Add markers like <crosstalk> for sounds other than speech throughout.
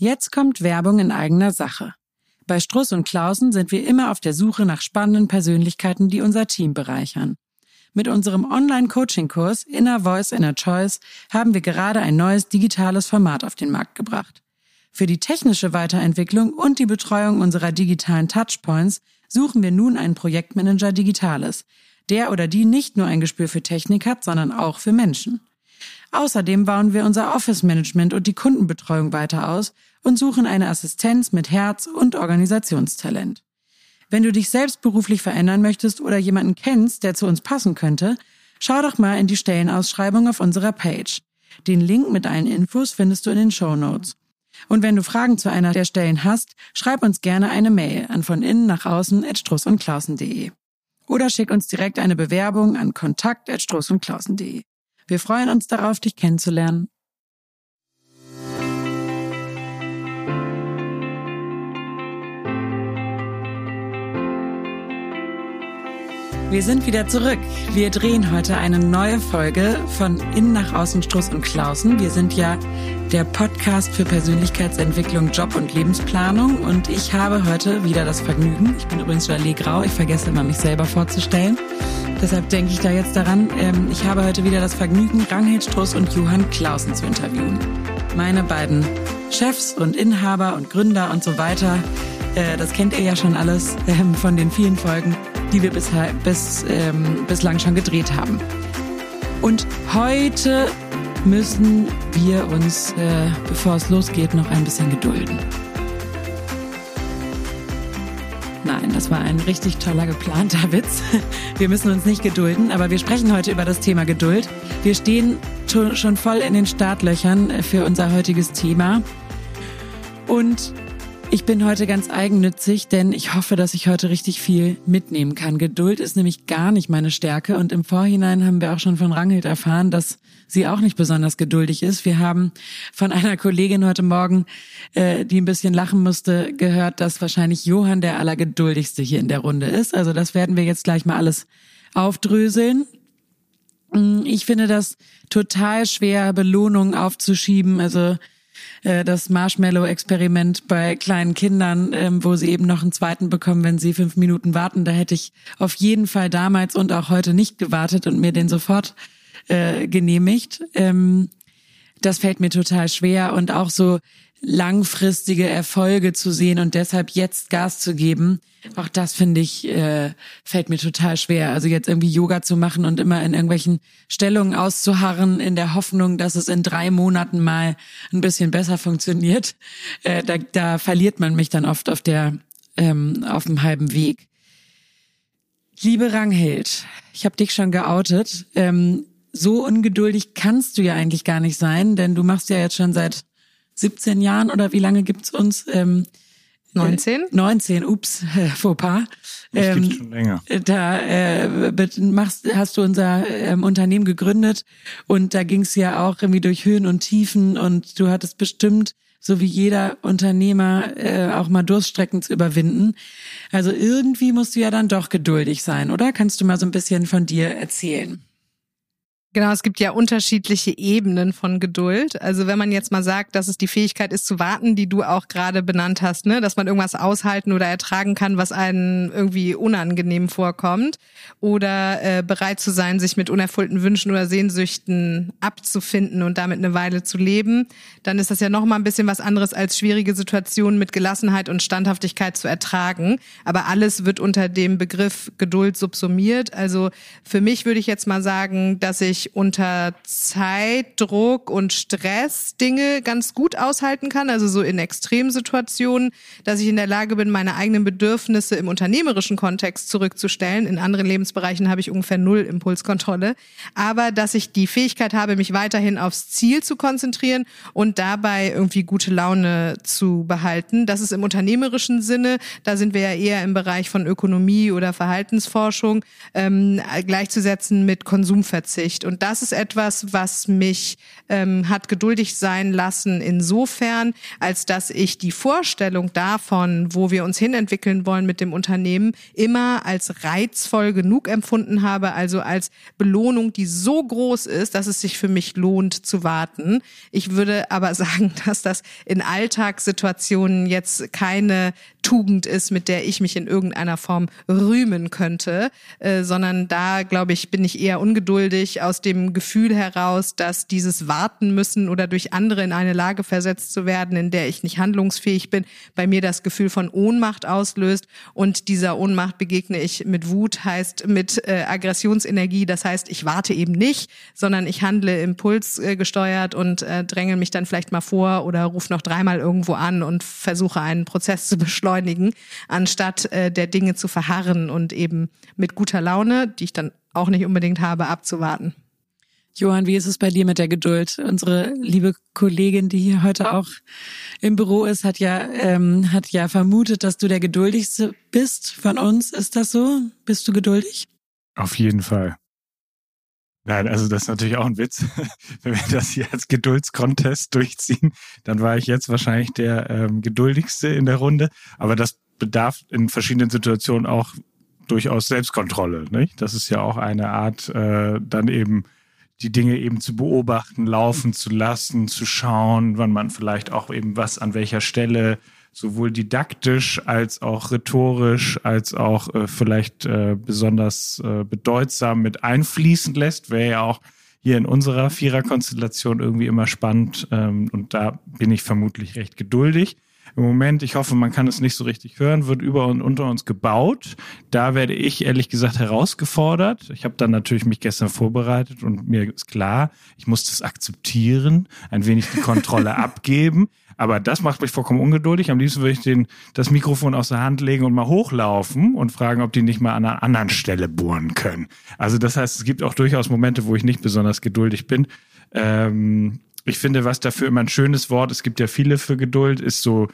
Jetzt kommt Werbung in eigener Sache. Bei Struss und Klausen sind wir immer auf der Suche nach spannenden Persönlichkeiten, die unser Team bereichern. Mit unserem Online-Coaching-Kurs Inner Voice, Inner Choice haben wir gerade ein neues digitales Format auf den Markt gebracht. Für die technische Weiterentwicklung und die Betreuung unserer digitalen Touchpoints suchen wir nun einen Projektmanager Digitales, der oder die nicht nur ein Gespür für Technik hat, sondern auch für Menschen. Außerdem bauen wir unser Office-Management und die Kundenbetreuung weiter aus und suchen eine Assistenz mit Herz und Organisationstalent. Wenn du dich selbst beruflich verändern möchtest oder jemanden kennst, der zu uns passen könnte, schau doch mal in die Stellenausschreibung auf unserer Page. Den Link mit allen Infos findest du in den Show Notes. Und wenn du Fragen zu einer der Stellen hast, schreib uns gerne eine Mail an von innen nach außen at strussundklausen.de. Oder schick uns direkt eine Bewerbung an kontakt at strussundklausen.de. Wir freuen uns darauf, dich kennenzulernen. Wir sind wieder zurück. Wir drehen heute eine neue Folge von Innen nach Außen Struss und Klausen. Wir sind ja der Podcast für Persönlichkeitsentwicklung, Job und Lebensplanung und ich habe heute wieder das Vergnügen. Ich bin übrigens Jalé Grau. Ich vergesse immer, mich selber vorzustellen. Deshalb denke ich da jetzt daran. Ähm, ich habe heute wieder das Vergnügen, Ranghild Struss und Johann Klausen zu interviewen. Meine beiden Chefs und Inhaber und Gründer und so weiter. Äh, das kennt ihr ja schon alles ähm, von den vielen Folgen die wir bisher, bis, ähm, bislang schon gedreht haben. Und heute müssen wir uns, äh, bevor es losgeht, noch ein bisschen gedulden. Nein, das war ein richtig toller geplanter <laughs> Witz. Wir müssen uns nicht gedulden, aber wir sprechen heute über das Thema Geduld. Wir stehen schon voll in den Startlöchern für unser heutiges Thema. Und ich bin heute ganz eigennützig, denn ich hoffe, dass ich heute richtig viel mitnehmen kann. Geduld ist nämlich gar nicht meine Stärke und im Vorhinein haben wir auch schon von Ranghild erfahren, dass sie auch nicht besonders geduldig ist. Wir haben von einer Kollegin heute Morgen, äh, die ein bisschen lachen musste, gehört, dass wahrscheinlich Johann der Allergeduldigste hier in der Runde ist. Also das werden wir jetzt gleich mal alles aufdröseln. Mm, ich finde das total schwer, Belohnungen aufzuschieben. Also äh, das Marshmallow-Experiment bei kleinen Kindern, ähm, wo sie eben noch einen zweiten bekommen, wenn sie fünf Minuten warten. Da hätte ich auf jeden Fall damals und auch heute nicht gewartet und mir den sofort äh, genehmigt. Ähm, das fällt mir total schwer und auch so langfristige Erfolge zu sehen und deshalb jetzt Gas zu geben, auch das finde ich, äh, fällt mir total schwer. Also jetzt irgendwie Yoga zu machen und immer in irgendwelchen Stellungen auszuharren, in der Hoffnung, dass es in drei Monaten mal ein bisschen besser funktioniert, äh, da, da verliert man mich dann oft auf der, ähm, auf dem halben Weg. Liebe Ranghild, ich habe dich schon geoutet. Ähm, so ungeduldig kannst du ja eigentlich gar nicht sein, denn du machst ja jetzt schon seit 17 Jahren oder wie lange gibt's uns? Ähm, 19? Äh, 19, ups, äh, Fauxpas. Ähm, schon länger. Da äh, machst, hast du unser ähm, Unternehmen gegründet und da ging's ja auch irgendwie durch Höhen und Tiefen und du hattest bestimmt, so wie jeder Unternehmer, äh, auch mal Durststrecken zu überwinden. Also irgendwie musst du ja dann doch geduldig sein, oder? Kannst du mal so ein bisschen von dir erzählen? Genau, es gibt ja unterschiedliche Ebenen von Geduld. Also wenn man jetzt mal sagt, dass es die Fähigkeit ist zu warten, die du auch gerade benannt hast, ne, dass man irgendwas aushalten oder ertragen kann, was einem irgendwie unangenehm vorkommt, oder äh, bereit zu sein, sich mit unerfüllten Wünschen oder Sehnsüchten abzufinden und damit eine Weile zu leben, dann ist das ja noch mal ein bisschen was anderes als schwierige Situationen mit Gelassenheit und Standhaftigkeit zu ertragen. Aber alles wird unter dem Begriff Geduld subsumiert. Also für mich würde ich jetzt mal sagen, dass ich ich unter Zeitdruck und Stress Dinge ganz gut aushalten kann, also so in Extremsituationen, dass ich in der Lage bin, meine eigenen Bedürfnisse im unternehmerischen Kontext zurückzustellen. In anderen Lebensbereichen habe ich ungefähr null Impulskontrolle, aber dass ich die Fähigkeit habe, mich weiterhin aufs Ziel zu konzentrieren und dabei irgendwie gute Laune zu behalten. Das ist im unternehmerischen Sinne, da sind wir ja eher im Bereich von Ökonomie oder Verhaltensforschung ähm, gleichzusetzen mit Konsumverzicht. Und das ist etwas, was mich ähm, hat geduldig sein lassen insofern, als dass ich die Vorstellung davon, wo wir uns hinentwickeln wollen mit dem Unternehmen, immer als reizvoll genug empfunden habe, also als Belohnung, die so groß ist, dass es sich für mich lohnt zu warten. Ich würde aber <laughs> sagen, dass das in Alltagssituationen jetzt keine Tugend ist, mit der ich mich in irgendeiner Form rühmen könnte, äh, sondern da, glaube ich, bin ich eher ungeduldig aus dem Gefühl heraus, dass dieses Warten müssen oder durch andere in eine Lage versetzt zu werden, in der ich nicht handlungsfähig bin, bei mir das Gefühl von Ohnmacht auslöst und dieser Ohnmacht begegne ich mit Wut, heißt mit äh, Aggressionsenergie, das heißt, ich warte eben nicht, sondern ich handle impulsgesteuert und äh, dränge mich dann vielleicht mal vor oder rufe noch dreimal irgendwo an und versuche einen Prozess zu beschleunigen, anstatt äh, der Dinge zu verharren und eben mit guter Laune, die ich dann auch nicht unbedingt habe, abzuwarten. Johann, wie ist es bei dir mit der Geduld? Unsere liebe Kollegin, die hier heute auch im Büro ist, hat ja ähm, hat ja vermutet, dass du der geduldigste bist von uns. Ist das so? Bist du geduldig? Auf jeden Fall. Nein, also das ist natürlich auch ein Witz. <laughs> Wenn wir das hier als Geduldscontest durchziehen, dann war ich jetzt wahrscheinlich der ähm, geduldigste in der Runde. Aber das bedarf in verschiedenen Situationen auch durchaus Selbstkontrolle. Nicht? Das ist ja auch eine Art, äh, dann eben die Dinge eben zu beobachten, laufen zu lassen, zu schauen, wann man vielleicht auch eben was an welcher Stelle sowohl didaktisch als auch rhetorisch als auch äh, vielleicht äh, besonders äh, bedeutsam mit einfließen lässt, wäre ja auch hier in unserer Viererkonstellation irgendwie immer spannend ähm, und da bin ich vermutlich recht geduldig. Im Moment, ich hoffe, man kann es nicht so richtig hören, wird über und unter uns gebaut. Da werde ich ehrlich gesagt herausgefordert. Ich habe dann natürlich mich gestern vorbereitet und mir ist klar, ich muss das akzeptieren, ein wenig die Kontrolle <laughs> abgeben. Aber das macht mich vollkommen ungeduldig. Am liebsten würde ich den, das Mikrofon aus der Hand legen und mal hochlaufen und fragen, ob die nicht mal an einer anderen Stelle bohren können. Also das heißt, es gibt auch durchaus Momente, wo ich nicht besonders geduldig bin. Ähm, ich finde, was dafür immer ein schönes Wort, es gibt ja viele für Geduld, ist so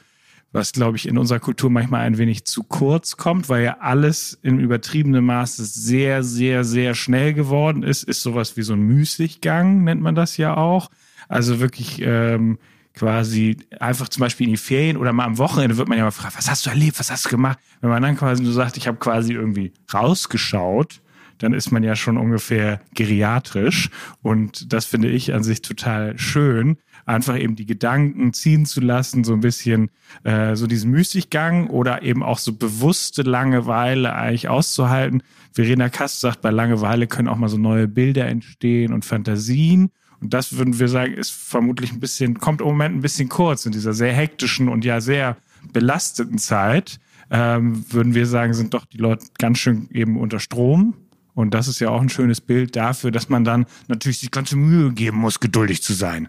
was, glaube ich, in unserer Kultur manchmal ein wenig zu kurz kommt, weil ja alles im übertriebenen Maße sehr, sehr, sehr schnell geworden ist, ist sowas wie so ein Müßiggang, nennt man das ja auch. Also wirklich ähm, quasi einfach zum Beispiel in die Ferien oder mal am Wochenende wird man ja mal fragen, was hast du erlebt, was hast du gemacht? Wenn man dann quasi nur sagt, ich habe quasi irgendwie rausgeschaut, dann ist man ja schon ungefähr geriatrisch. Und das finde ich an sich total schön, einfach eben die Gedanken ziehen zu lassen, so ein bisschen äh, so diesen Müßiggang oder eben auch so bewusste Langeweile eigentlich auszuhalten. Verena Kast sagt, bei Langeweile können auch mal so neue Bilder entstehen und Fantasien. Und das würden wir sagen, ist vermutlich ein bisschen, kommt im Moment ein bisschen kurz in dieser sehr hektischen und ja sehr belasteten Zeit. Ähm, würden wir sagen, sind doch die Leute ganz schön eben unter Strom. Und das ist ja auch ein schönes Bild dafür, dass man dann natürlich sich ganze Mühe geben muss, geduldig zu sein.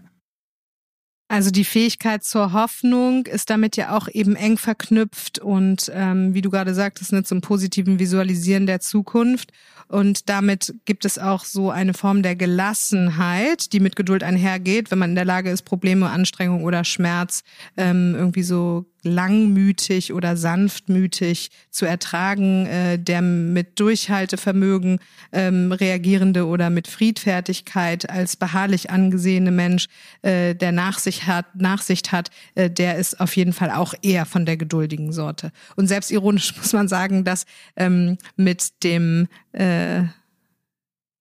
Also die Fähigkeit zur Hoffnung ist damit ja auch eben eng verknüpft und ähm, wie du gerade sagtest, ne, zum positiven Visualisieren der Zukunft. Und damit gibt es auch so eine Form der Gelassenheit, die mit Geduld einhergeht, wenn man in der Lage ist, Probleme, Anstrengung oder Schmerz ähm, irgendwie so langmütig oder sanftmütig zu ertragen, äh, der mit Durchhaltevermögen ähm, reagierende oder mit Friedfertigkeit als beharrlich angesehene Mensch, äh, der Nachsicht hat, Nachsicht hat, äh, der ist auf jeden Fall auch eher von der geduldigen Sorte. Und selbstironisch <laughs> muss man sagen, dass ähm, mit dem äh,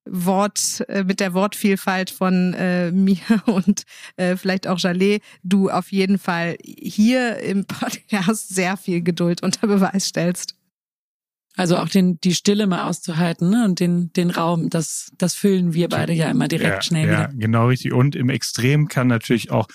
Wort, äh, mit der Wortvielfalt von äh, <laughs> mir und äh, vielleicht auch Jalé, du auf jeden Fall hier im Podcast sehr viel Geduld unter Beweis stellst. Also auch den, die Stille mal auszuhalten ne? und den, den Raum, das, das füllen wir beide ja immer direkt ja, schnell ja, wieder. genau richtig. Und im Extrem kann natürlich auch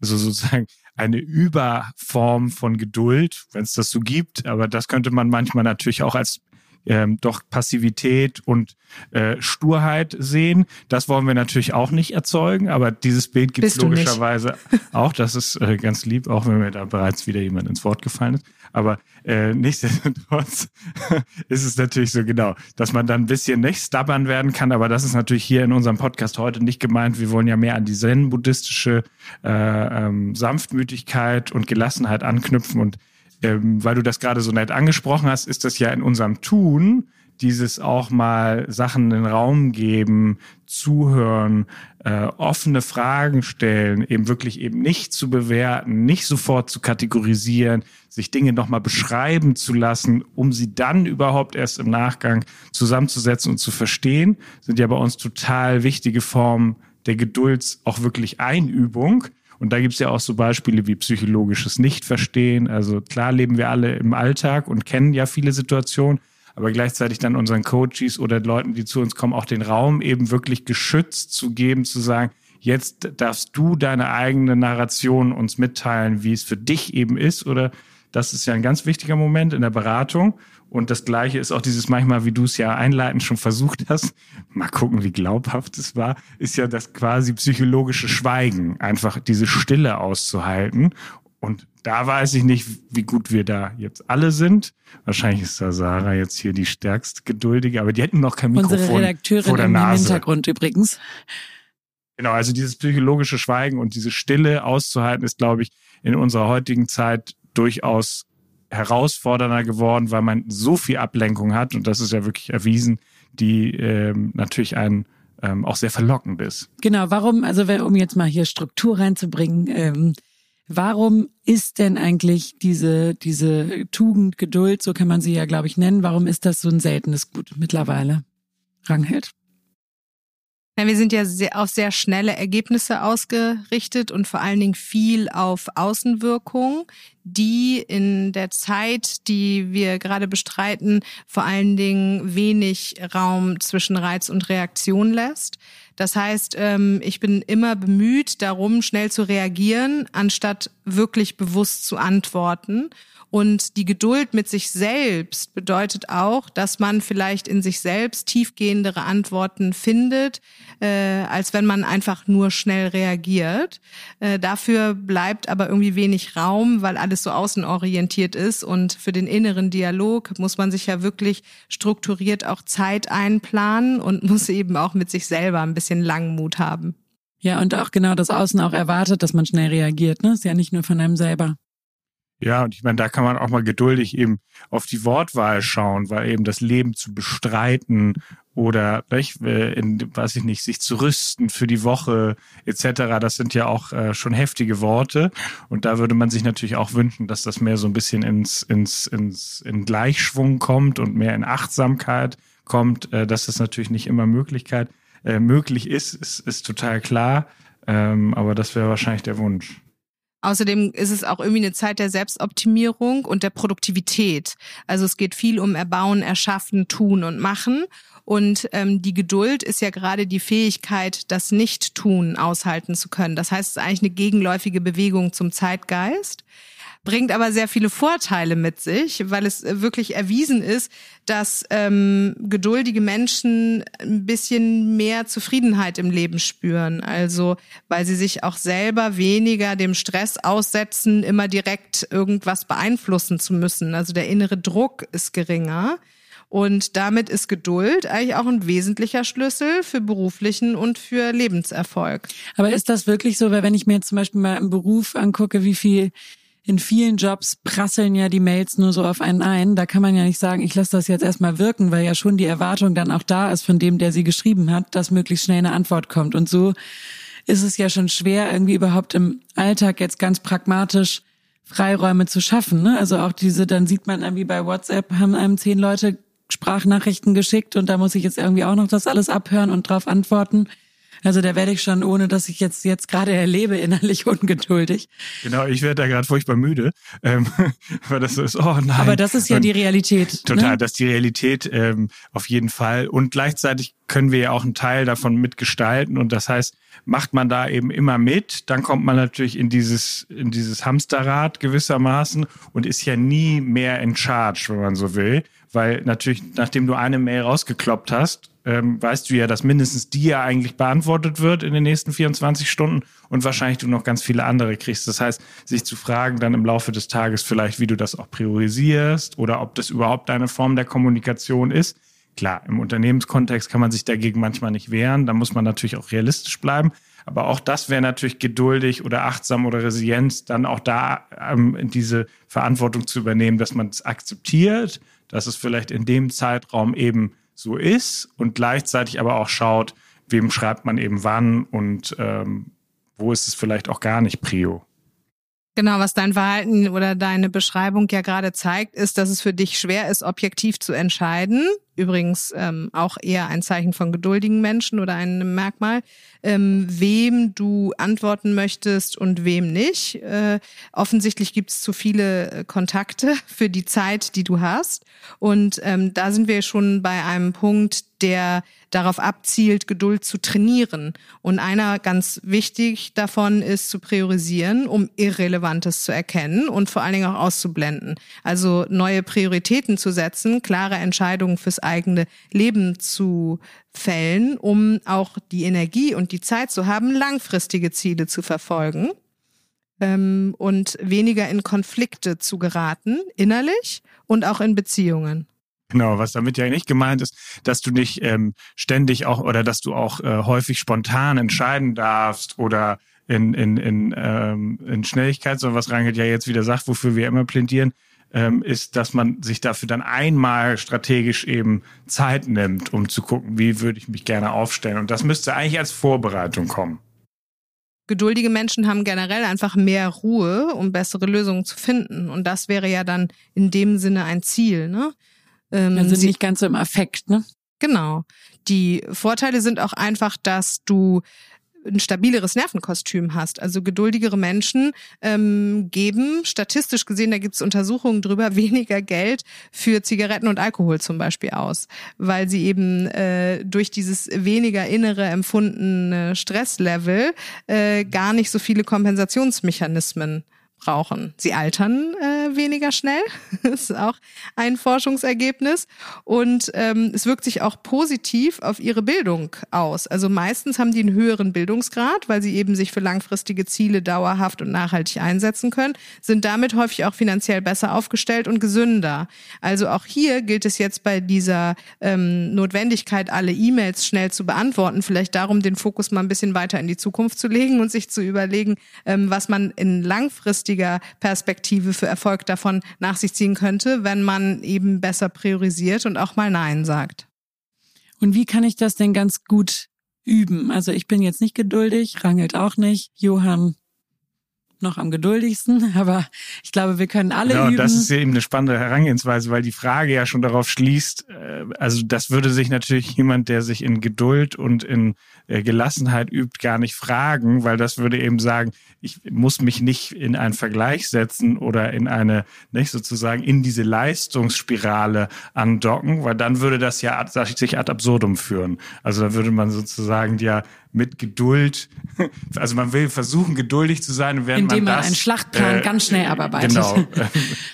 so sozusagen eine Überform von Geduld, wenn es das so gibt, aber das könnte man manchmal natürlich auch als ähm, doch Passivität und äh, Sturheit sehen. Das wollen wir natürlich auch nicht erzeugen, aber dieses Bild gibt es logischerweise <laughs> auch. Das ist äh, ganz lieb, auch wenn mir da bereits wieder jemand ins Wort gefallen ist. Aber äh, <laughs> nichtsdestotrotz <laughs> ist es natürlich so genau, dass man dann ein bisschen nicht stubborn werden kann, aber das ist natürlich hier in unserem Podcast heute nicht gemeint. Wir wollen ja mehr an die zen-buddhistische äh, ähm, Sanftmütigkeit und Gelassenheit anknüpfen und ähm, weil du das gerade so nett angesprochen hast, ist das ja in unserem Tun dieses auch mal Sachen in den Raum geben, zuhören, äh, offene Fragen stellen, eben wirklich eben nicht zu bewerten, nicht sofort zu kategorisieren, sich Dinge nochmal beschreiben zu lassen, um sie dann überhaupt erst im Nachgang zusammenzusetzen und zu verstehen, sind ja bei uns total wichtige Formen der Gedulds auch wirklich Einübung. Und da gibt's ja auch so Beispiele wie psychologisches Nichtverstehen. Also klar leben wir alle im Alltag und kennen ja viele Situationen, aber gleichzeitig dann unseren Coaches oder Leuten, die zu uns kommen, auch den Raum eben wirklich geschützt zu geben, zu sagen, jetzt darfst du deine eigene Narration uns mitteilen, wie es für dich eben ist oder das ist ja ein ganz wichtiger Moment in der Beratung. Und das Gleiche ist auch dieses manchmal, wie du es ja einleitend schon versucht hast, mal gucken, wie glaubhaft es war, ist ja das quasi psychologische Schweigen, einfach diese Stille auszuhalten. Und da weiß ich nicht, wie gut wir da jetzt alle sind. Wahrscheinlich ist da Sarah jetzt hier die stärkst geduldige, aber die hätten noch kein Mikrofon Unsere Redakteurin vor der im Nase. Hintergrund übrigens. Genau, also dieses psychologische Schweigen und diese Stille auszuhalten, ist, glaube ich, in unserer heutigen Zeit durchaus herausfordernder geworden, weil man so viel Ablenkung hat und das ist ja wirklich erwiesen, die ähm, natürlich ein ähm, auch sehr verlockend ist. Genau, warum, also um jetzt mal hier Struktur reinzubringen, ähm, warum ist denn eigentlich diese, diese Tugend, Geduld, so kann man sie ja, glaube ich, nennen, warum ist das so ein seltenes Gut mittlerweile? Ranghild? Ja, wir sind ja sehr, auf sehr schnelle Ergebnisse ausgerichtet und vor allen Dingen viel auf Außenwirkung, die in der Zeit, die wir gerade bestreiten, vor allen Dingen wenig Raum zwischen Reiz und Reaktion lässt. Das heißt, ähm, ich bin immer bemüht darum, schnell zu reagieren, anstatt wirklich bewusst zu antworten. Und die Geduld mit sich selbst bedeutet auch, dass man vielleicht in sich selbst tiefgehendere Antworten findet, äh, als wenn man einfach nur schnell reagiert. Äh, dafür bleibt aber irgendwie wenig Raum, weil alles so außenorientiert ist. Und für den inneren Dialog muss man sich ja wirklich strukturiert auch Zeit einplanen und <laughs> muss eben auch mit sich selber ein bisschen Langmut haben. Ja, und auch genau das Außen auch erwartet, dass man schnell reagiert, ne? Ist ja nicht nur von einem selber. Ja, und ich meine, da kann man auch mal geduldig eben auf die Wortwahl schauen, weil eben das Leben zu bestreiten oder, nicht, äh, in, weiß ich nicht, sich zu rüsten für die Woche etc., das sind ja auch äh, schon heftige Worte. Und da würde man sich natürlich auch wünschen, dass das mehr so ein bisschen ins, ins, ins in Gleichschwung kommt und mehr in Achtsamkeit kommt. Äh, dass das natürlich nicht immer Möglichkeit äh, möglich ist, ist, ist total klar. Ähm, aber das wäre wahrscheinlich der Wunsch. Außerdem ist es auch irgendwie eine Zeit der Selbstoptimierung und der Produktivität. Also es geht viel um Erbauen, Erschaffen, Tun und Machen. Und ähm, die Geduld ist ja gerade die Fähigkeit, das Nicht-Tun aushalten zu können. Das heißt, es ist eigentlich eine gegenläufige Bewegung zum Zeitgeist bringt aber sehr viele Vorteile mit sich, weil es äh, wirklich erwiesen ist, dass ähm, geduldige Menschen ein bisschen mehr Zufriedenheit im Leben spüren. Also weil sie sich auch selber weniger dem Stress aussetzen, immer direkt irgendwas beeinflussen zu müssen. Also der innere Druck ist geringer. Und damit ist Geduld eigentlich auch ein wesentlicher Schlüssel für beruflichen und für Lebenserfolg. Aber ist das wirklich so? Weil wenn ich mir jetzt zum Beispiel mal im Beruf angucke, wie viel in vielen Jobs prasseln ja die Mails nur so auf einen ein. Da kann man ja nicht sagen, ich lasse das jetzt erstmal wirken, weil ja schon die Erwartung dann auch da ist von dem, der sie geschrieben hat, dass möglichst schnell eine Antwort kommt. Und so ist es ja schon schwer, irgendwie überhaupt im Alltag jetzt ganz pragmatisch Freiräume zu schaffen. Ne? Also auch diese, dann sieht man irgendwie bei WhatsApp, haben einem zehn Leute Sprachnachrichten geschickt und da muss ich jetzt irgendwie auch noch das alles abhören und drauf antworten. Also da werde ich schon, ohne dass ich jetzt jetzt gerade erlebe, innerlich <laughs> ungeduldig. Genau, ich werde da gerade furchtbar müde, ähm, <laughs> weil das ist, oh nein. Aber das ist ja Und die Realität. Total, Ne? das ist die Realität ähm, auf jeden Fall. Und gleichzeitig können wir ja auch einen Teil davon mitgestalten. Und das heißt, macht man da eben immer mit, dann kommt man natürlich in dieses, in dieses Hamsterrad gewissermaßen und ist ja nie mehr in Charge, wenn man so will. Weil natürlich, nachdem du eine Mail rausgekloppt hast, ähm, weißt du ja, dass mindestens die ja eigentlich beantwortet wird in den nächsten 24 Stunden und wahrscheinlich du noch ganz viele andere kriegst. Das heißt, sich zu fragen dann im Laufe des Tages vielleicht, wie du das auch priorisierst oder ob das überhaupt eine Form der Kommunikation ist. Klar, im Unternehmenskontext kann man sich dagegen manchmal nicht wehren. Da muss man natürlich auch realistisch bleiben. Aber auch das wäre natürlich geduldig oder achtsam oder Resilienz, dann auch da ähm, diese Verantwortung zu übernehmen, dass man es akzeptiert, dass es vielleicht in dem Zeitraum eben so ist und gleichzeitig aber auch schaut, wem schreibt man eben wann und ähm, wo ist es vielleicht auch gar nicht Prio. Genau, was dein Verhalten oder deine Beschreibung ja gerade zeigt, ist, dass es für dich schwer ist, objektiv zu entscheiden. Übrigens ähm, auch eher ein Zeichen von geduldigen Menschen oder ein Merkmal, ähm, wem du antworten möchtest und wem nicht. Äh, offensichtlich gibt es zu viele äh, Kontakte <laughs> für die Zeit, die du hast. Und ähm, da sind wir schon bei einem Punkt, der darauf abzielt, Geduld zu trainieren. Und einer ganz wichtig davon ist zu priorisieren, um Irrelevantes zu erkennen und vor allen Dingen auch auszublenden. Also neue Prioritäten zu setzen, klare Entscheidungen fürs eigene Leben zu fällen, um auch die Energie und die Zeit zu haben, langfristige Ziele zu verfolgen ähm, und weniger in Konflikte zu geraten, innerlich und auch in Beziehungen. Genau, was damit ja nicht gemeint ist, dass du nicht ähm, ständig auch oder dass du auch äh, häufig spontan entscheiden darfst oder in, in, in, ähm, in Schnelligkeit, sondern was Rangel ja jetzt wieder sagt, wofür wir immer plädieren, ähm, ist, dass man sich dafür dann einmal strategisch eben Zeit nimmt, um zu gucken, wie würde ich mich gerne aufstellen. Und das müsste eigentlich als Vorbereitung kommen. Geduldige Menschen haben generell einfach mehr Ruhe, um bessere Lösungen zu finden. Und das wäre ja dann in dem Sinne ein Ziel. Ne? Ähm, also nicht ganz so im Affekt, ne? Genau. Die Vorteile sind auch einfach, dass du ein stabileres Nervenkostüm hast. Also geduldigere Menschen ähm, geben, statistisch gesehen, da gibt es Untersuchungen drüber, <laughs> weniger Geld für Zigaretten und Alkohol zum Beispiel aus, weil sie eben äh, durch dieses weniger innere empfundene Stresslevel äh, gar nicht so viele Kompensationsmechanismen brauchen. Sie altern äh, weniger schnell, <laughs> das ist auch ein Forschungsergebnis. Und ähm, es wirkt sich auch positiv auf ihre Bildung aus. Also meistens haben die einen höheren Bildungsgrad, weil sie eben sich für langfristige Ziele dauerhaft und nachhaltig einsetzen können, sind damit häufig auch finanziell besser aufgestellt und gesünder. Also auch hier gilt es jetzt bei dieser ähm, Notwendigkeit, alle E-Mails schnell zu beantworten, vielleicht darum, den Fokus mal ein bisschen weiter in die Zukunft zu legen und sich zu überlegen, ähm, was man in langfristigen langfristiger Perspektive für Erfolg davon nach sich ziehen könnte, wenn man eben besser priorisiert und auch mal Nein sagt. Und wie kann ich das denn ganz gut üben? Also ich bin jetzt nicht geduldig, Rangelt auch nicht. Johann noch am geduldigsten, <laughs> aber ich glaube, wir können alle ja, üben. Das ist ja eben eine spannende Herangehensweise, weil die Frage ja schon darauf schließt, äh, also das würde sich natürlich jemand, der sich in Geduld und in äh, Gelassenheit übt, gar nicht fragen, weil das würde eben sagen, ich muss mich nicht in einen Vergleich setzen oder in eine, nicht sozusagen in diese Leistungsspirale andocken, weil dann würde das ja sich ad absurdum führen. Also da würde man sozusagen ja mit Geduld, <laughs> also man will versuchen, geduldig zu sein, während Indem man, man das, einen Schlachtplan äh, ganz schnell abarbeitet. Genau, <laughs> äh,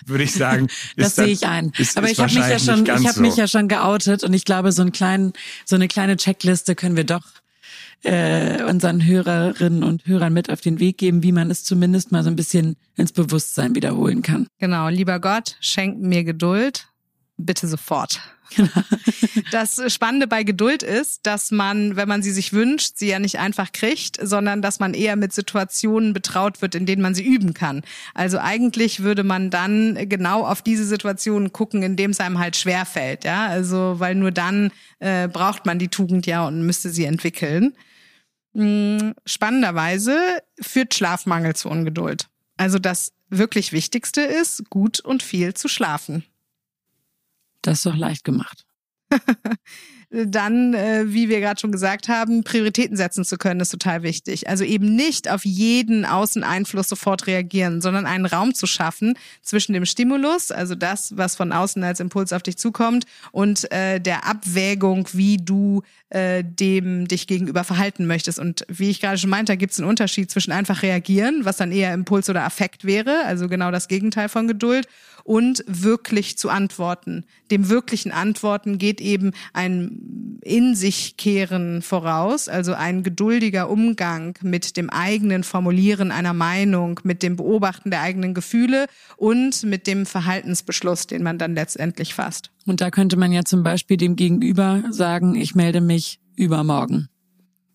würde ich sagen. das sehe ich ein. Ist, Aber ist ich habe mich ja schon, ich habe so. mich ja schon geoutet und ich glaube, so einen kleinen, so eine kleine Checkliste können wir doch äh, unseren Hörerinnen und Hörern mit auf den Weg geben, wie man es zumindest mal so ein bisschen ins Bewusstsein wiederholen kann. Genau, lieber Gott, schenk mir Geduld, bitte sofort. Das Spannende bei Geduld ist, dass man, wenn man sie sich wünscht, sie ja nicht einfach kriegt, sondern dass man eher mit Situationen betraut wird, in denen man sie üben kann. Also eigentlich würde man dann genau auf diese Situationen gucken, in dem es einem halt schwer fällt, ja. Also weil nur dann äh, braucht man die Tugend ja und müsste sie entwickeln. Hm, spannenderweise führt Schlafmangel zu Ungeduld. Also das wirklich Wichtigste ist, gut und viel zu schlafen. Das ist doch leicht gemacht. <laughs> Dann, äh, wie wir gerade schon gesagt haben, Prioritäten setzen zu können, ist total wichtig. Also eben nicht auf jeden Außeneinfluss sofort reagieren, sondern einen Raum zu schaffen zwischen dem Stimulus, also das, was von außen als Impuls auf dich zukommt, und äh, der Abwägung, wie du äh, dem dich gegenüber verhalten möchtest. Und wie ich gerade schon meinte, gibt es einen Unterschied zwischen einfach reagieren, was dann eher Impuls oder Affekt wäre, also genau das Gegenteil von Geduld, und wirklich zu antworten. Dem wirklichen Antworten geht eben ein in sich kehren voraus, also ein geduldiger Umgang mit dem eigenen Formulieren einer Meinung, mit dem Beobachten der eigenen Gefühle und mit dem Verhaltensbeschluss, den man dann letztendlich fasst. Und da könnte man ja zum Beispiel dem Gegenüber sagen, ich melde mich übermorgen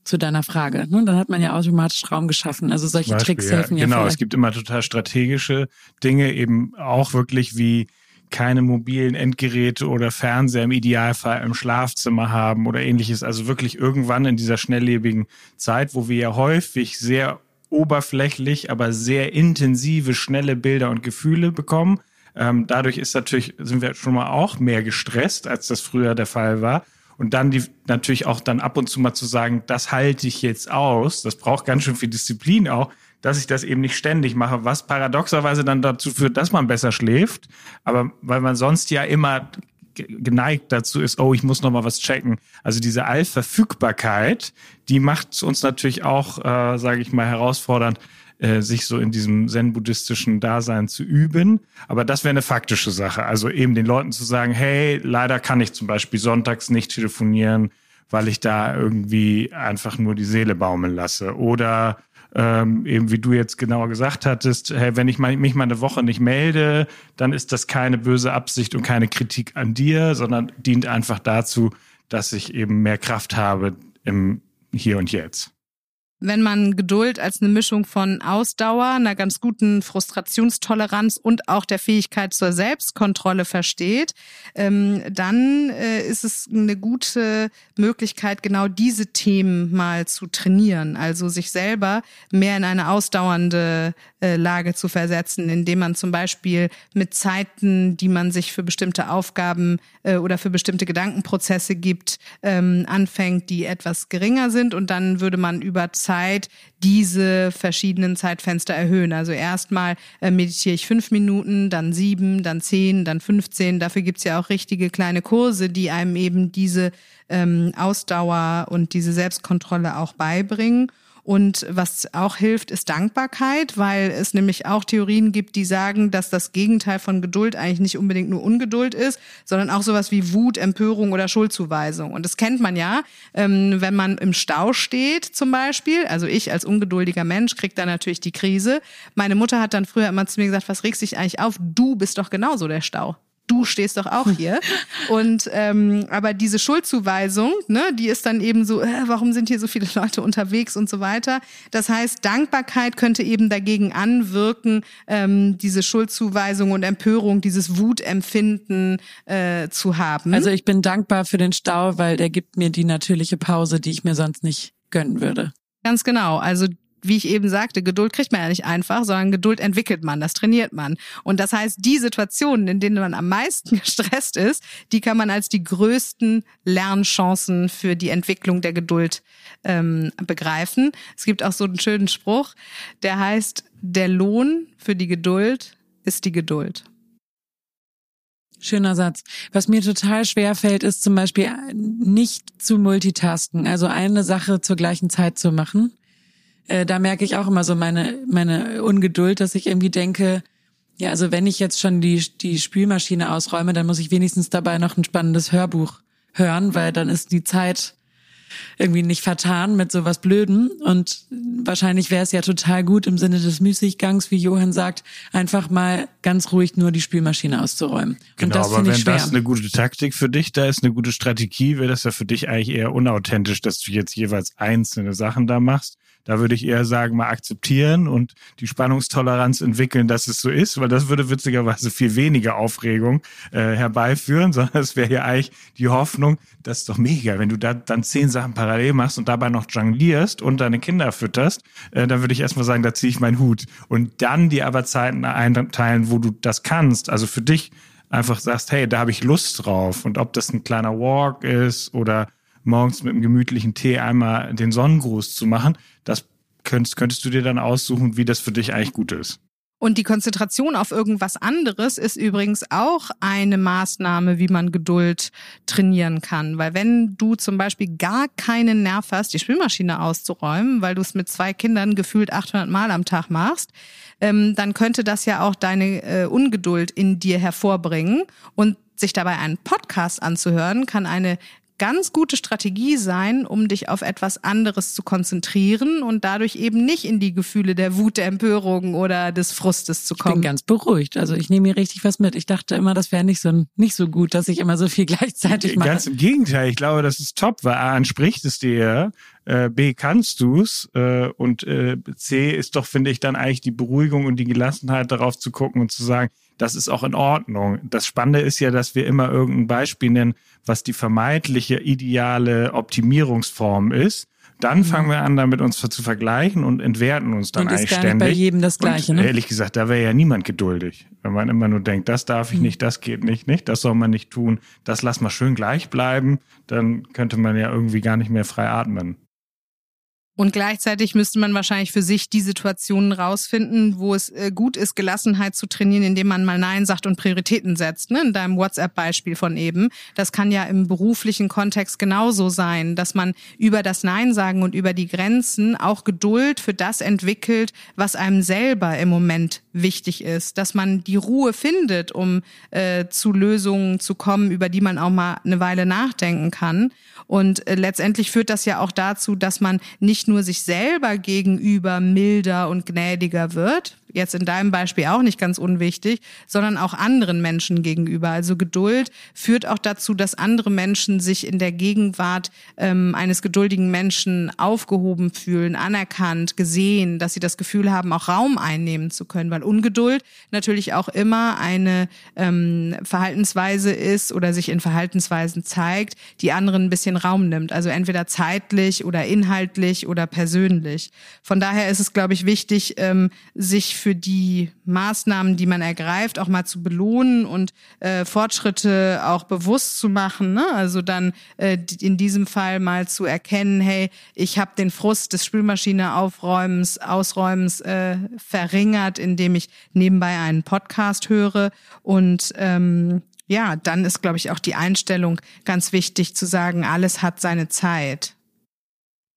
zu deiner Frage. Ne? Dann hat man ja automatisch Raum geschaffen. Also solche Beispiel, Tricks helfen ja. Genau, vielleicht. es gibt immer total strategische Dinge, eben auch wirklich wie keine mobilen Endgeräte oder Fernseher im Idealfall im Schlafzimmer haben oder ähnliches. Also wirklich irgendwann in dieser schnelllebigen Zeit, wo wir ja häufig sehr oberflächlich, aber sehr intensive, schnelle Bilder und Gefühle bekommen. Ähm, dadurch ist natürlich, sind wir schon mal auch mehr gestresst, als das früher der Fall war. Und dann die natürlich auch dann ab und zu mal zu sagen, das halte ich jetzt aus. Das braucht ganz schön viel Disziplin auch, dass ich das eben nicht ständig mache, was paradoxerweise dann dazu führt, dass man besser schläft. Aber weil man sonst ja immer geneigt dazu ist, oh, ich muss noch mal was checken. Also diese Allverfügbarkeit, die macht uns natürlich auch, äh, sage ich mal, herausfordernd, äh, sich so in diesem zen-buddhistischen Dasein zu üben. Aber das wäre eine faktische Sache. Also eben den Leuten zu sagen, hey, leider kann ich zum Beispiel sonntags nicht telefonieren, weil ich da irgendwie einfach nur die Seele baumeln lasse. Oder ähm, eben wie du jetzt genauer gesagt hattest, hey, wenn ich mich mal eine Woche nicht melde, dann ist das keine böse Absicht und keine Kritik an dir, sondern dient einfach dazu, dass ich eben mehr Kraft habe im Hier und Jetzt wenn man Geduld als eine Mischung von Ausdauer, einer ganz guten Frustrationstoleranz und auch der Fähigkeit zur Selbstkontrolle versteht, ähm, dann äh, ist es eine gute Möglichkeit, genau diese Themen mal zu trainieren. Also sich selber mehr in eine ausdauernde äh, Lage zu versetzen, indem man zum Beispiel mit Zeiten, die man sich für bestimmte Aufgaben äh, oder für bestimmte Gedankenprozesse gibt, ähm, anfängt, die etwas geringer sind und dann würde man über Zeit diese verschiedenen Zeitfenster erhöhen. Also erstmal äh, meditiere ich fünf Minuten, dann sieben, dann zehn, dann 15. Dafür gibt's ja auch richtige kleine Kurse, die einem eben diese ähm, Ausdauer und diese Selbstkontrolle auch beibringen. Und was auch hilft, ist Dankbarkeit, weil es nämlich auch Theorien gibt, die sagen, dass das Gegenteil von Geduld eigentlich nicht unbedingt nur Ungeduld ist, sondern auch sowas wie Wut, Empörung oder Schuldzuweisung. Und das kennt man ja, ähm, wenn man im Stau steht zum Beispiel. Also ich als ungeduldiger Mensch krieg da natürlich die Krise. Meine Mutter hat dann früher immer zu mir gesagt, was regst dich eigentlich auf? Du bist doch genauso der Stau du stehst doch auch hier. <laughs> Und ähm, aber diese Schuldzuweisung, ne, die ist dann eben so, äh, warum sind hier so viele Leute unterwegs und so weiter. Das heißt, Dankbarkeit könnte eben dagegen anwirken, ähm, diese Schuldzuweisung und Empörung, dieses Wutempfinden äh, zu haben. Also ich bin dankbar für den Stau, weil der gibt mir die natürliche Pause, die ich mir sonst nicht gönnen würde. Ganz genau. Also wie ich eben sagte, Geduld kriegt man ja nicht einfach, sondern Geduld entwickelt man, das trainiert man. Und das heißt, die Situationen, in denen man am meisten <laughs> gestresst ist, die kann man als die größten Lernchancen für die Entwicklung der Geduld ähm, begreifen. Es gibt auch so einen schönen Spruch, der heißt, der Lohn für die Geduld ist die Geduld. Schöner Satz. Was mir total schwer fällt, ist zum Beispiel nicht zu multitasken, also eine Sache zur gleichen Zeit zu machen äh, da merke ich auch immer so meine, meine Ungeduld, dass ich irgendwie denke, ja, also wenn ich jetzt schon die, die Spülmaschine ausräume, dann muss ich wenigstens dabei noch ein spannendes Hörbuch hören, weil dann ist die Zeit irgendwie nicht vertan mit sowas Blöden. Und wahrscheinlich wäre es ja total gut im Sinne des Müßiggangs, wie Johann sagt, einfach mal ganz ruhig nur die Spülmaschine auszuräumen. Genau, und das aber wenn das eine gute Taktik für dich da ist, eine gute Strategie, wäre das ja für dich eigentlich eher unauthentisch, dass du jetzt jeweils einzelne Sachen da machst. Da würde ich eher sagen, mal akzeptieren und die Spannungstoleranz entwickeln, dass es so ist, weil das würde witzigerweise viel weniger Aufregung äh, herbeiführen, <laughs> sondern es wäre ja eigentlich die Hoffnung, das ist doch mega, wenn du da dann zehn Sachen parallel machst und dabei noch jonglierst und deine Kinder fütterst, äh, dann würde ich erstmal sagen, da ziehe ich meinen Hut. Und dann die aber Zeiten einteilen, wo du das kannst, also für dich einfach sagst, hey, da habe ich Lust drauf. Und ob das ein kleiner Walk ist oder morgens mit einem gemütlichen Tee einmal den Sonnengruß zu machen, das könntest, könntest du dir dann aussuchen, wie das für dich eigentlich gut ist. Und die Konzentration auf irgendwas anderes ist übrigens auch eine Maßnahme, wie man Geduld trainieren kann. Weil wenn du zum Beispiel gar keinen Nerv hast, die Spülmaschine auszuräumen, weil du es mit zwei Kindern gefühlt 800 Mal am Tag machst, ähm, dann könnte das ja auch deine äh, Ungeduld in dir hervorbringen. Und sich dabei einen Podcast anzuhören, kann eine ganz gute Strategie sein, um dich auf etwas anderes zu konzentrieren und dadurch eben nicht in die Gefühle der Wut, der Empörung oder des Frustes zu kommen. Ich bin ganz beruhigt. Also ich nehme mir richtig was mit. Ich dachte immer, das wäre nicht so nicht so gut, dass ich immer so viel <laughs> gleichzeitig mache. Ganz im Gegenteil. Ich glaube, das ist top, weil A, entspricht es dir äh, B, kannst du's äh, und äh, C ist doch, finde ich, dann eigentlich die Beruhigung und die Gelassenheit darauf zu gucken und zu sagen, das ist auch in Ordnung. Das Spannende ist ja, dass wir immer irgendein Beispiel nennen, was die vermeintliche ideale Optimierungsform ist. Dann mhm. fangen wir an, damit uns zu vergleichen und entwerten uns dann und eigentlich ist gar ständig. Nicht bei jedem das Gleiche. Und, ne? Ehrlich gesagt, da wäre ja niemand geduldig, wenn man immer nur denkt, das darf ich mhm. nicht, das geht nicht, nicht, das soll man nicht tun, das lass mal schön gleich bleiben. Dann könnte man ja irgendwie gar nicht mehr frei atmen. Und gleichzeitig müsste man wahrscheinlich für sich die Situationen rausfinden, wo es äh, gut ist, Gelassenheit zu trainieren, indem man mal Nein sagt und Prioritäten setzt. Ne? In deinem WhatsApp-Beispiel von eben. Das kann ja im beruflichen Kontext genauso sein, dass man über das Nein sagen und über die Grenzen auch Geduld für das entwickelt, was einem selber im Moment wichtig ist. Dass man die Ruhe findet, um äh, zu Lösungen zu kommen, über die man auch mal eine Weile nachdenken kann. Und äh, letztendlich führt das ja auch dazu, dass man nicht nur sich selber gegenüber milder und gnädiger wird, jetzt in deinem Beispiel auch nicht ganz unwichtig, sondern auch anderen Menschen gegenüber. Also Geduld führt auch dazu, dass andere Menschen sich in der Gegenwart ähm, eines geduldigen Menschen aufgehoben fühlen, anerkannt, gesehen, dass sie das Gefühl haben, auch Raum einnehmen zu können, weil Ungeduld natürlich auch immer eine ähm, Verhaltensweise ist oder sich in Verhaltensweisen zeigt, die anderen ein bisschen Raum nimmt. Also entweder zeitlich oder inhaltlich oder persönlich. Von daher ist es, glaube ich, wichtig, ähm, sich für die Maßnahmen, die man ergreift, auch mal zu belohnen und äh, Fortschritte auch bewusst zu machen. Ne? Also dann äh, in diesem Fall mal zu erkennen, hey, ich habe den Frust des Spülmaschine-Aufräumens, Ausräumens äh, verringert, indem ich nebenbei einen Podcast höre und ähm, ja, dann ist, glaube ich, auch die Einstellung ganz wichtig zu sagen, alles hat seine Zeit.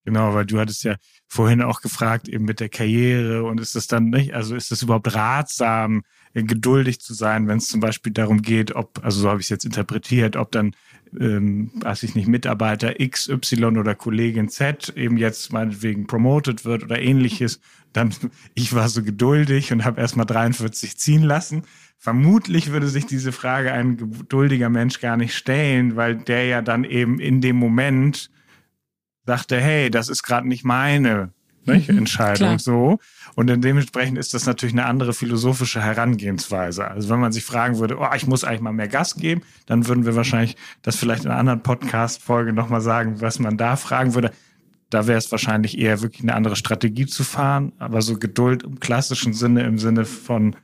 Genau, weil du hattest ja vorhin auch gefragt, eben mit der Karriere und ist das dann nicht, also ist das überhaupt ratsam, geduldig zu sein, wenn es zum Beispiel darum geht, ob, also so habe ich es jetzt interpretiert, ob dann, ähm, weiß ich nicht, Mitarbeiter X, Y oder Kollegin Z eben jetzt meinetwegen promoted wird oder ähnliches, dann <laughs> ich war so geduldig und habe erstmal 43 ziehen lassen. Vermutlich würde sich diese Frage ein geduldiger Mensch gar nicht stellen, weil der ja dann eben in dem Moment sagte, hey, das ist gerade nicht meine nicht, mhm, Entscheidung klar. so. Und dementsprechend ist das natürlich eine andere philosophische Herangehensweise. Also wenn man sich fragen würde, oh, ich muss eigentlich mal mehr Gas geben, dann würden wir wahrscheinlich das vielleicht in einer anderen Podcast-Folge nochmal sagen, was man da fragen würde. Da wäre es wahrscheinlich eher wirklich eine andere Strategie zu fahren. Aber so Geduld im klassischen Sinne, im Sinne von,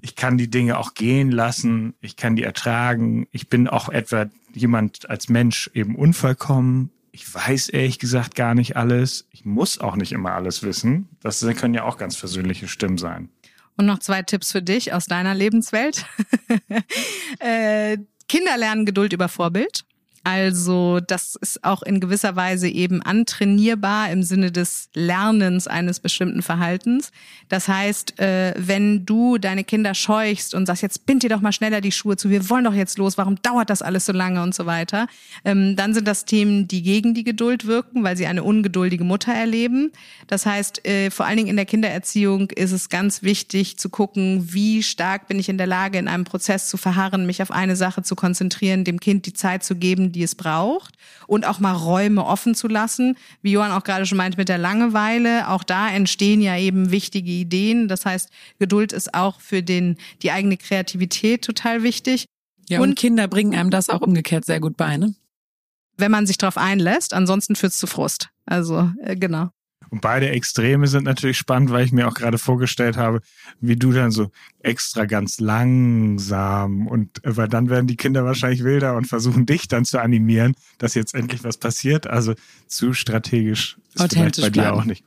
ich kann die Dinge auch gehen lassen, ich kann die ertragen, ich bin auch etwa jemand als Mensch eben unvollkommen, ich weiß ehrlich gesagt gar nicht alles. Ich muss auch nicht immer alles wissen. Das können ja auch ganz versöhnliche Stimmen sein. Und noch zwei Tipps für dich aus deiner Lebenswelt. <laughs> äh, Kinder lernen Geduld über Vorbild. Also das ist auch in gewisser Weise eben antrainierbar im Sinne des Lernens eines bestimmten Verhaltens. Das heißt, äh, wenn du deine Kinder scheuchst und sagst, jetzt bind dir doch mal schneller die Schuhe zu, wir wollen doch jetzt los, warum dauert das alles so lange und so weiter, ähm, dann sind das Themen, die gegen die Geduld wirken, weil sie eine ungeduldige Mutter erleben. Das heißt, äh, vor allen Dingen in der Kindererziehung ist es ganz wichtig zu gucken, wie stark bin ich in der Lage, in einem Prozess zu verharren, mich auf eine Sache zu konzentrieren, dem Kind die Zeit zu geben, die es braucht und auch mal Räume offen zu lassen. Wie Johann auch gerade schon meint mit der Langeweile, auch da entstehen ja eben wichtige Ideen. Das heißt, Geduld ist auch für den, die eigene Kreativität total wichtig. Ja, und, und Kinder bringen einem das auch umgekehrt sehr gut bei, ne? Wenn man sich darauf einlässt, ansonsten führt es zu Frust. Also, äh, genau. Und beide Extreme sind natürlich spannend, weil ich mir auch gerade vorgestellt habe, wie du dann so extra ganz langsam und weil dann werden die Kinder wahrscheinlich wilder und versuchen dich dann zu animieren, dass jetzt endlich was passiert. Also zu strategisch ist vielleicht bei dir auch nicht.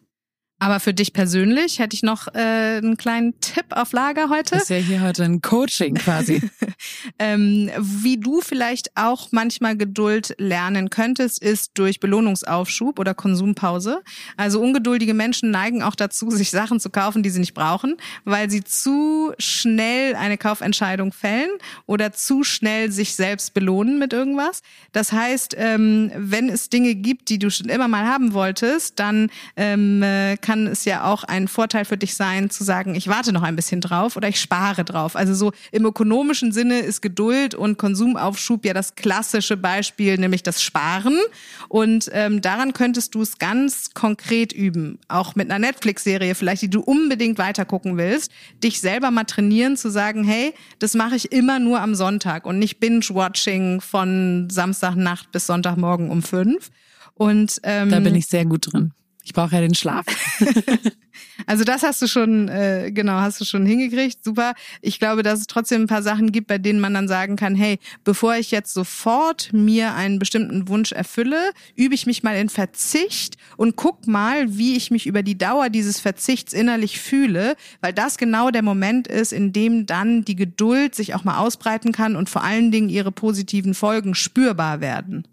Aber für dich persönlich hätte ich noch äh, einen kleinen Tipp auf Lager heute. Das ist ja hier heute ein Coaching quasi. <laughs> ähm, wie du vielleicht auch manchmal Geduld lernen könntest, ist durch Belohnungsaufschub oder Konsumpause. Also ungeduldige Menschen neigen auch dazu, <laughs> sich Sachen zu kaufen, die sie nicht brauchen, weil sie zu schnell eine Kaufentscheidung fällen oder zu schnell sich selbst belohnen mit irgendwas. Das heißt, ähm, wenn es Dinge gibt, die du schon immer mal haben wolltest, dann ähm, kann es ja auch ein Vorteil für dich sein, zu sagen, ich warte noch ein bisschen drauf oder ich spare drauf. Also so im ökonomischen Sinne ist Geduld und Konsumaufschub ja das klassische Beispiel, nämlich das Sparen. Und ähm, daran könntest du es ganz konkret üben, auch mit einer Netflix-Serie vielleicht, die du unbedingt weitergucken willst, dich selber mal trainieren zu sagen, hey, das mache ich immer nur am Sonntag und nicht Binge-Watching von Samstagnacht bis Sonntagmorgen um fünf. Und ähm, da bin ich sehr gut drin. Ich brauche ja den Schlaf. <laughs> also das hast du schon, äh, genau, hast du schon hingekriegt. Super. Ich glaube, dass es trotzdem ein paar Sachen gibt, bei denen man dann sagen kann, hey, bevor ich jetzt sofort mir einen bestimmten Wunsch erfülle, übe ich mich mal in Verzicht und guck mal, wie ich mich über die Dauer dieses Verzichts innerlich fühle, weil das genau der Moment ist, in dem dann die Geduld sich auch mal ausbreiten kann und vor allen Dingen ihre positiven Folgen spürbar werden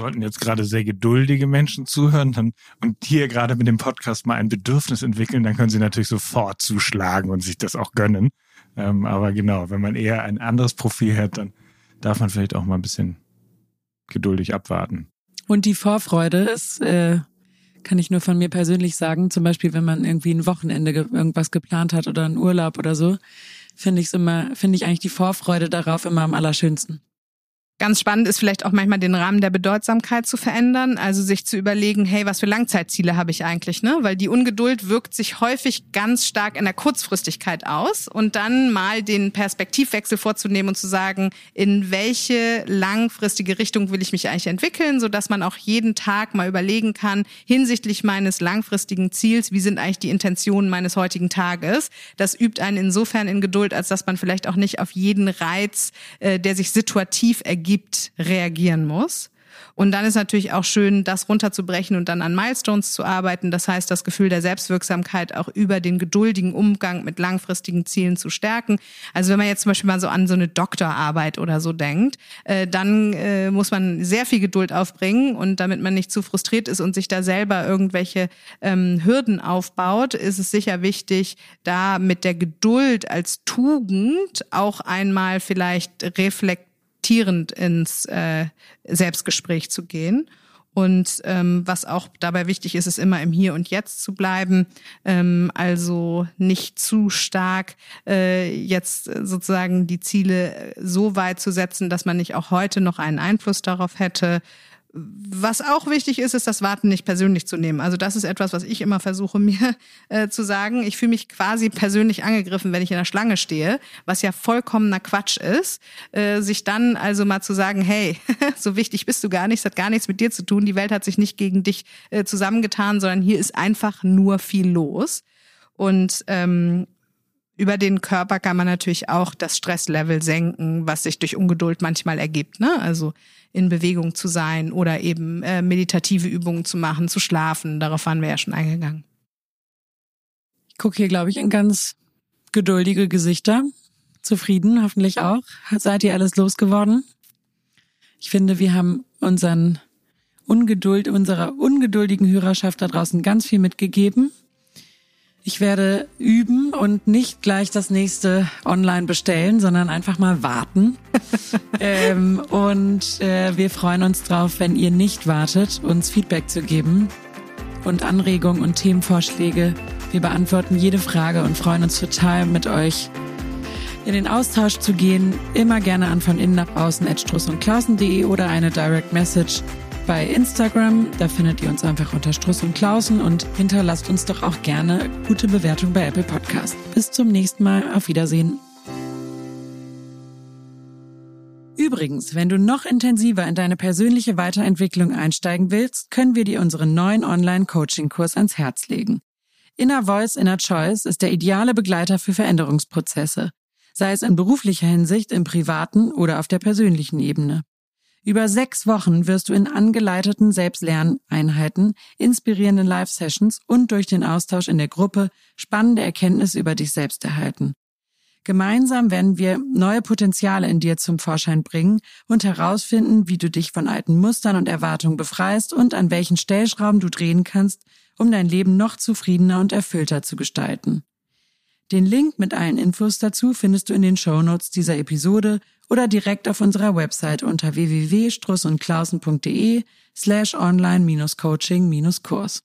sollten jetzt gerade sehr geduldige Menschen zuhören dann, und hier gerade mit dem Podcast mal ein Bedürfnis entwickeln, dann können sie natürlich sofort zuschlagen und sich das auch gönnen. Ähm, aber genau, wenn man eher ein anderes Profil hat, dann darf man vielleicht auch mal ein bisschen geduldig abwarten. Und die Vorfreude ist, äh, kann ich nur von mir persönlich sagen, zum Beispiel, wenn man irgendwie ein Wochenende ge irgendwas geplant hat oder einen Urlaub oder so, finde ich immer, finde ich eigentlich die Vorfreude darauf immer am allerschönsten. Ganz spannend ist vielleicht auch manchmal den Rahmen der Bedeutsamkeit zu verändern, also sich zu überlegen, hey, was für Langzeitziele habe ich eigentlich, ne? Weil die Ungeduld wirkt sich häufig ganz stark in der Kurzfristigkeit aus und dann mal den Perspektivwechsel vorzunehmen und zu sagen, in welche langfristige Richtung will ich mich eigentlich entwickeln, so dass man auch jeden Tag mal überlegen kann hinsichtlich meines langfristigen Ziels, wie sind eigentlich die Intentionen meines heutigen Tages? Das übt einen insofern in Geduld, als dass man vielleicht auch nicht auf jeden Reiz, äh, der sich situativ ergibt, gibt, reagieren muss. Und dann ist natürlich auch schön, das runterzubrechen und dann an Milestones zu arbeiten. Das heißt, das Gefühl der Selbstwirksamkeit auch über den geduldigen Umgang mit langfristigen Zielen zu stärken. Also wenn man jetzt zum Beispiel mal so an so eine Doktorarbeit oder so denkt, äh, dann äh, muss man sehr viel Geduld aufbringen und damit man nicht zu frustriert ist und sich da selber irgendwelche ähm, Hürden aufbaut, ist es sicher wichtig, da mit der Geduld als Tugend auch einmal vielleicht reflektieren reflektierend ins äh, Selbstgespräch zu gehen. Und ähm, was auch dabei wichtig ist, ist immer im Hier und Jetzt zu bleiben. Ähm, also nicht zu stark äh, jetzt sozusagen die Ziele so weit zu setzen, dass man nicht auch heute noch einen Einfluss darauf hätte. Was auch wichtig ist, ist das Warten nicht persönlich zu nehmen. Also das ist etwas, was ich immer versuche <laughs> mir äh, zu sagen. Ich fühle mich quasi persönlich angegriffen, wenn ich in der Schlange stehe, was ja vollkommener Quatsch ist. Äh, sich dann also mal zu sagen, hey, <laughs> so wichtig bist du gar nicht, es hat gar nichts mit dir zu tun, die Welt hat sich nicht gegen dich äh, zusammengetan, sondern hier ist einfach nur viel los. Und ähm, über den Körper kann man natürlich auch das Stresslevel senken, was sich durch Ungeduld manchmal ergibt. Ne? Also in Bewegung zu sein oder eben äh, meditative Übungen zu machen, zu schlafen. Darauf waren wir ja schon eingegangen. Ich gucke hier, glaube ich, in ganz geduldige Gesichter. Zufrieden, hoffentlich auch. Seid ihr alles losgeworden? Ich finde, wir haben unseren Ungeduld, unserer ungeduldigen Hörerschaft da draußen ganz viel mitgegeben. Ich werde üben und nicht gleich das nächste online bestellen, sondern einfach mal warten. <laughs> ähm, und äh, wir freuen uns drauf, wenn ihr nicht wartet, uns Feedback zu geben und Anregungen und Themenvorschläge. Wir beantworten jede Frage und freuen uns total mit euch in den Austausch zu gehen. Immer gerne an von innen nach außen at struss und klausen.de oder eine Direct Message bei Instagram. Da findet ihr uns einfach unter Struss und Klausen und hinterlasst uns doch auch gerne gute Bewertung bei Apple Podcast. Bis zum nächsten Mal. Auf Wiedersehen. Übrigens, wenn du noch intensiver in deine persönliche Weiterentwicklung einsteigen willst, können wir dir unseren neuen Online-Coaching-Kurs ans Herz legen. Inner Voice, Inner Choice ist der ideale Begleiter für Veränderungsprozesse, sei es in beruflicher Hinsicht, im privaten oder auf der persönlichen Ebene. Über sechs Wochen wirst du in angeleiteten Selbstlerneinheiten, inspirierenden Live-Sessions und durch den Austausch in der Gruppe spannende Erkenntnisse über dich selbst erhalten. Gemeinsam werden wir neue Potenziale in dir zum Vorschein bringen und herausfinden, wie du dich von alten Mustern und Erwartungen befreist und an welchen Stellschrauben du drehen kannst, um dein Leben noch zufriedener und erfüllter zu gestalten. Den Link mit allen Infos dazu findest du in den Shownotes dieser Episode oder direkt auf unserer Website unter www.strussundklausen.de slash online-coaching-kurs.